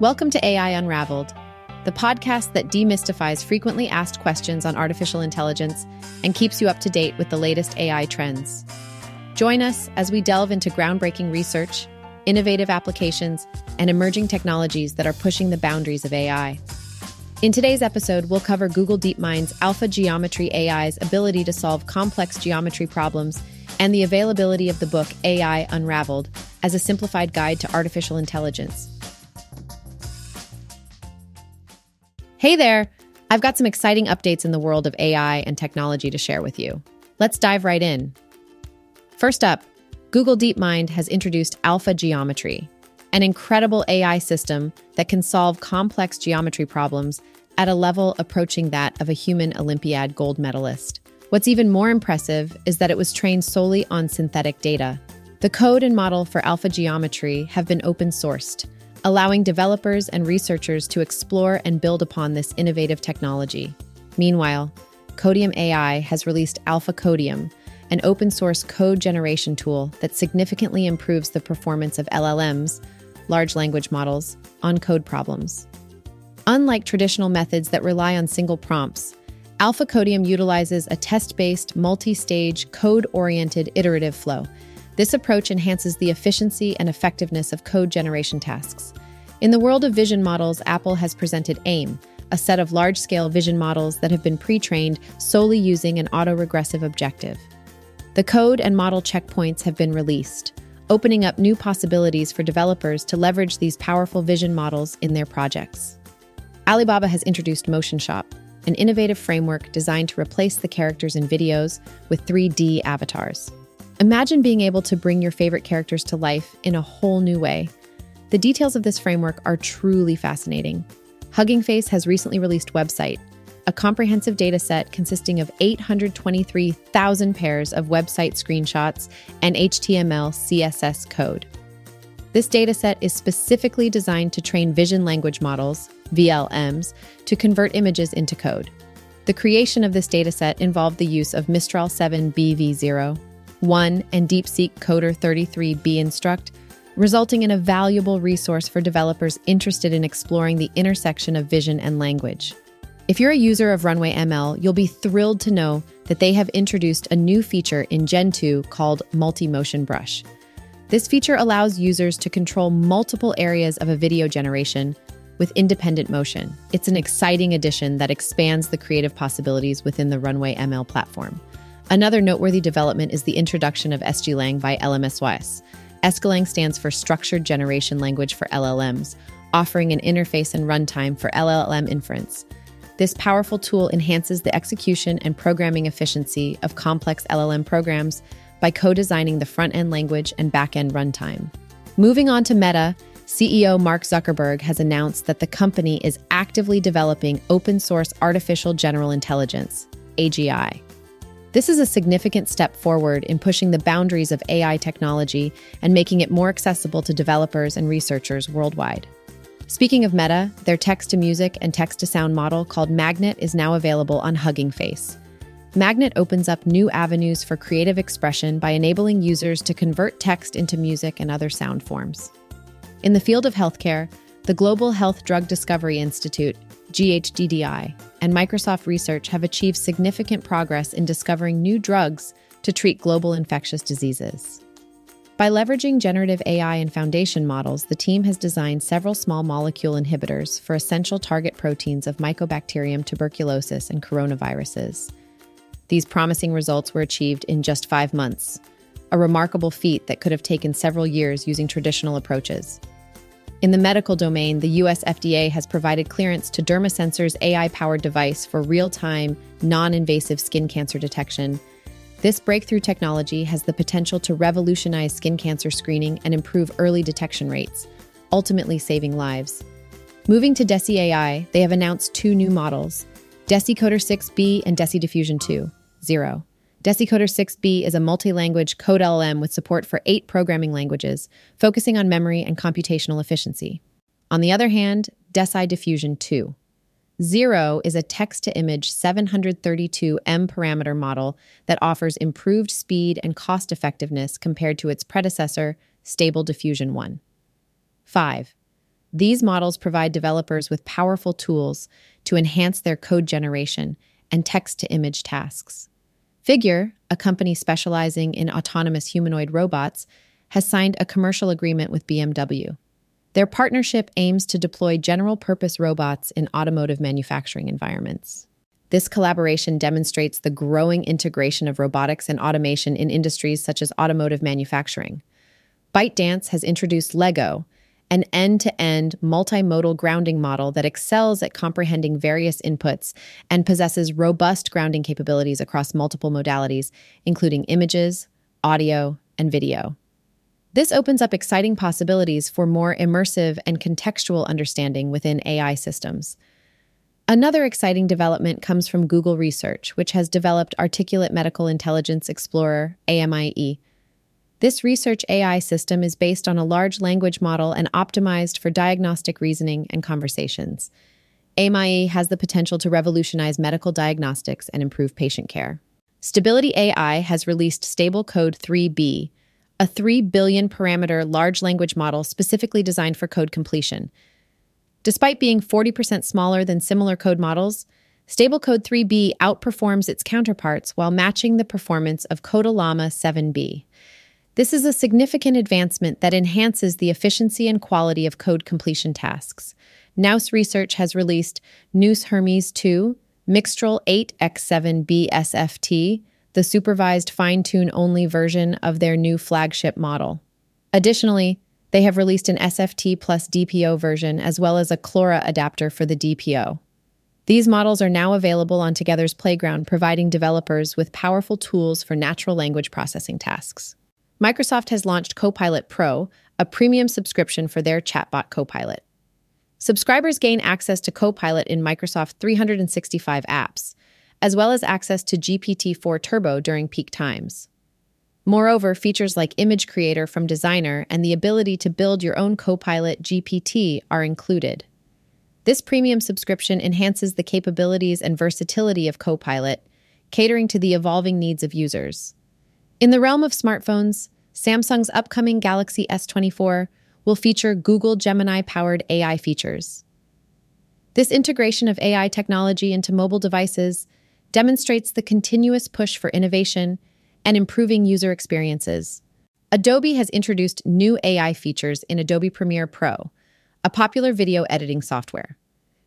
Welcome to AI Unraveled, the podcast that demystifies frequently asked questions on artificial intelligence and keeps you up to date with the latest AI trends. Join us as we delve into groundbreaking research, innovative applications, and emerging technologies that are pushing the boundaries of AI. In today's episode, we'll cover Google DeepMind's Alpha Geometry AI's ability to solve complex geometry problems and the availability of the book AI Unraveled as a simplified guide to artificial intelligence. Hey there! I've got some exciting updates in the world of AI and technology to share with you. Let's dive right in. First up, Google DeepMind has introduced Alpha Geometry, an incredible AI system that can solve complex geometry problems at a level approaching that of a human Olympiad gold medalist. What's even more impressive is that it was trained solely on synthetic data. The code and model for alpha geometry have been open sourced, allowing developers and researchers to explore and build upon this innovative technology. Meanwhile, Codium AI has released Alpha Codium, an open source code generation tool that significantly improves the performance of LLMs large language models, on code problems. Unlike traditional methods that rely on single prompts, Alpha Codium utilizes a test based, multi stage, code oriented iterative flow. This approach enhances the efficiency and effectiveness of code generation tasks. In the world of vision models, Apple has presented AIM, a set of large scale vision models that have been pre trained solely using an autoregressive objective. The code and model checkpoints have been released opening up new possibilities for developers to leverage these powerful vision models in their projects. Alibaba has introduced Motion Shop, an innovative framework designed to replace the characters in videos with 3D avatars. Imagine being able to bring your favorite characters to life in a whole new way. The details of this framework are truly fascinating. Hugging Face has recently released WebSight, a comprehensive dataset consisting of 823,000 pairs of website screenshots and HTML CSS code. This dataset is specifically designed to train vision language models, VLMs, to convert images into code. The creation of this dataset involved the use of Mistral 7 BV0, 1, and DeepSeek Coder 33B Instruct, resulting in a valuable resource for developers interested in exploring the intersection of vision and language. If you're a user of Runway ML, you'll be thrilled to know that they have introduced a new feature in Gen 2 called Multi Motion Brush. This feature allows users to control multiple areas of a video generation with independent motion. It's an exciting addition that expands the creative possibilities within the Runway ML platform. Another noteworthy development is the introduction of SGLang by LMSYS. SGLang stands for Structured Generation Language for LLMs, offering an interface and runtime for LLM inference. This powerful tool enhances the execution and programming efficiency of complex LLM programs by co designing the front end language and back end runtime. Moving on to Meta, CEO Mark Zuckerberg has announced that the company is actively developing open source artificial general intelligence, AGI. This is a significant step forward in pushing the boundaries of AI technology and making it more accessible to developers and researchers worldwide. Speaking of Meta, their text to music and text to sound model called Magnet is now available on Hugging Face. Magnet opens up new avenues for creative expression by enabling users to convert text into music and other sound forms. In the field of healthcare, the Global Health Drug Discovery Institute, GHDDI, and Microsoft Research have achieved significant progress in discovering new drugs to treat global infectious diseases. By leveraging generative AI and foundation models, the team has designed several small molecule inhibitors for essential target proteins of Mycobacterium tuberculosis and coronaviruses. These promising results were achieved in just five months, a remarkable feat that could have taken several years using traditional approaches. In the medical domain, the US FDA has provided clearance to DermaSensor's AI powered device for real time, non invasive skin cancer detection this breakthrough technology has the potential to revolutionize skin cancer screening and improve early detection rates, ultimately saving lives. Moving to Deci AI, they have announced two new models DeciCoder 6B and Deci Diffusion 2, 0. DeciCoder 6B is a multi language code LLM with support for eight programming languages, focusing on memory and computational efficiency. On the other hand, Deci Diffusion 2, Zero is a text to image 732 M parameter model that offers improved speed and cost effectiveness compared to its predecessor, Stable Diffusion 1. 5. These models provide developers with powerful tools to enhance their code generation and text to image tasks. Figure, a company specializing in autonomous humanoid robots, has signed a commercial agreement with BMW. Their partnership aims to deploy general purpose robots in automotive manufacturing environments. This collaboration demonstrates the growing integration of robotics and automation in industries such as automotive manufacturing. ByteDance has introduced Lego, an end to end multimodal grounding model that excels at comprehending various inputs and possesses robust grounding capabilities across multiple modalities, including images, audio, and video. This opens up exciting possibilities for more immersive and contextual understanding within AI systems. Another exciting development comes from Google Research, which has developed Articulate Medical Intelligence Explorer, AMIE. This research AI system is based on a large language model and optimized for diagnostic reasoning and conversations. AMIE has the potential to revolutionize medical diagnostics and improve patient care. Stability AI has released Stable Code 3B, a 3 billion parameter large language model specifically designed for code completion. Despite being 40% smaller than similar code models, Stablecode 3b outperforms its counterparts while matching the performance of CodeLlama 7b. This is a significant advancement that enhances the efficiency and quality of code completion tasks. Nous Research has released Nous Hermes 2, Mixtral 8x7b SFT, the supervised fine tune only version of their new flagship model. Additionally, they have released an SFT plus DPO version as well as a QLoRA adapter for the DPO. These models are now available on Together's Playground, providing developers with powerful tools for natural language processing tasks. Microsoft has launched Copilot Pro, a premium subscription for their chatbot Copilot. Subscribers gain access to Copilot in Microsoft 365 apps, as well as access to GPT 4 Turbo during peak times. Moreover, features like Image Creator from Designer and the ability to build your own Copilot GPT are included. This premium subscription enhances the capabilities and versatility of Copilot, catering to the evolving needs of users. In the realm of smartphones, Samsung's upcoming Galaxy S24 will feature Google Gemini powered AI features. This integration of AI technology into mobile devices demonstrates the continuous push for innovation and improving user experiences. Adobe has introduced new AI features in Adobe Premiere Pro, a popular video editing software.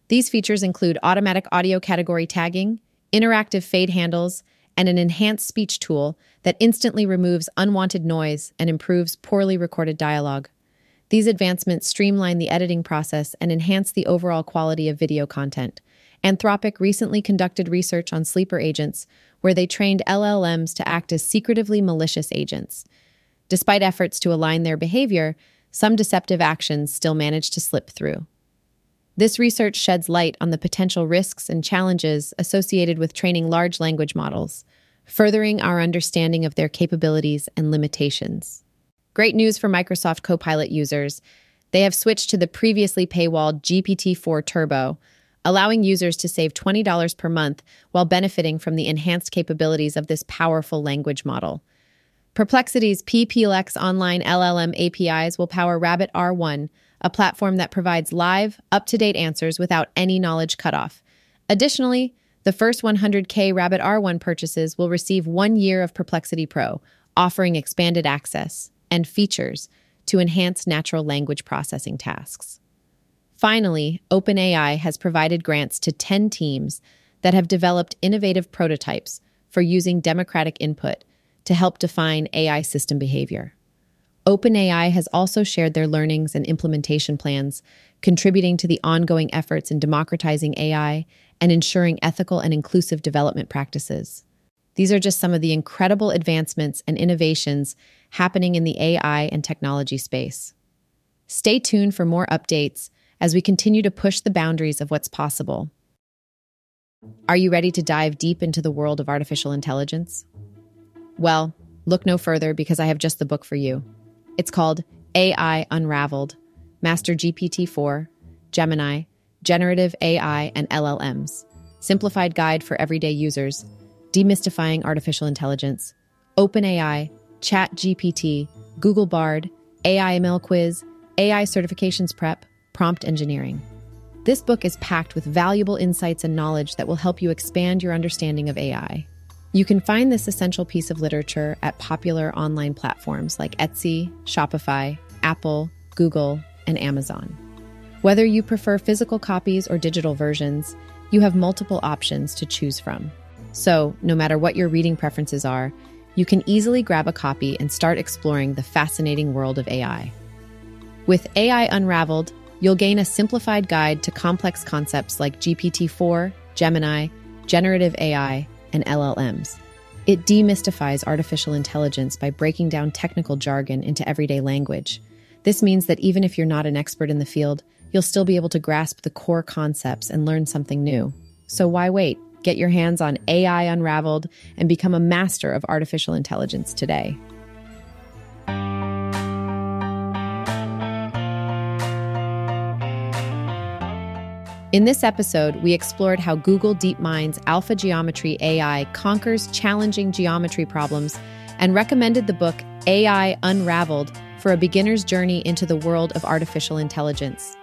These features include automatic audio category tagging, interactive fade handles, and an enhanced speech tool that instantly removes unwanted noise and improves poorly recorded dialogue. These advancements streamline the editing process and enhance the overall quality of video content. Anthropic recently conducted research on sleeper agents, where they trained LLMs to act as secretively malicious agents. Despite efforts to align their behavior, some deceptive actions still manage to slip through. This research sheds light on the potential risks and challenges associated with training large language models, furthering our understanding of their capabilities and limitations. Great news for Microsoft Copilot users. They have switched to the previously paywalled GPT 4 Turbo, allowing users to save $20 per month while benefiting from the enhanced capabilities of this powerful language model. Perplexity's PPLX online LLM APIs will power Rabbit R1, a platform that provides live, up to date answers without any knowledge cutoff. Additionally, the first 100K Rabbit R1 purchases will receive one year of Perplexity Pro, offering expanded access and features to enhance natural language processing tasks. Finally, OpenAI has provided grants to 10 teams that have developed innovative prototypes for using democratic input to help define AI system behavior. OpenAI has also shared their learnings and implementation plans, contributing to the ongoing efforts in democratizing AI and ensuring ethical and inclusive development practices. These are just some of the incredible advancements and innovations happening in the AI and technology space. Stay tuned for more updates as we continue to push the boundaries of what's possible. Are you ready to dive deep into the world of artificial intelligence? Well, look no further because I have just the book for you. It's called AI Unraveled Master GPT 4, Gemini, Generative AI, and LLMs. Simplified guide for everyday users, demystifying artificial intelligence, OpenAI, ChatGPT, Google Bard, AI ML quiz, AI certifications prep, Prompt Engineering. This book is packed with valuable insights and knowledge that will help you expand your understanding of AI. You can find this essential piece of literature at popular online platforms like Etsy, Shopify, Apple, Google, and Amazon. Whether you prefer physical copies or digital versions, you have multiple options to choose from. So, no matter what your reading preferences are, you can easily grab a copy and start exploring the fascinating world of AI. With AI Unraveled, you'll gain a simplified guide to complex concepts like GPT 4, Gemini, generative AI, and LLMs. It demystifies artificial intelligence by breaking down technical jargon into everyday language. This means that even if you're not an expert in the field, you'll still be able to grasp the core concepts and learn something new. So why wait? Get your hands on AI Unraveled and become a master of artificial intelligence today. In this episode, we explored how Google DeepMind's Alpha Geometry AI conquers challenging geometry problems and recommended the book AI Unraveled for a beginner's journey into the world of artificial intelligence.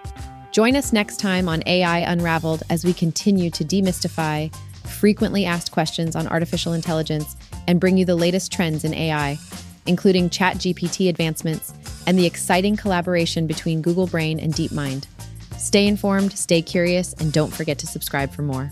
Join us next time on AI Unraveled as we continue to demystify frequently asked questions on artificial intelligence and bring you the latest trends in AI, including ChatGPT advancements and the exciting collaboration between Google Brain and DeepMind. Stay informed, stay curious, and don't forget to subscribe for more.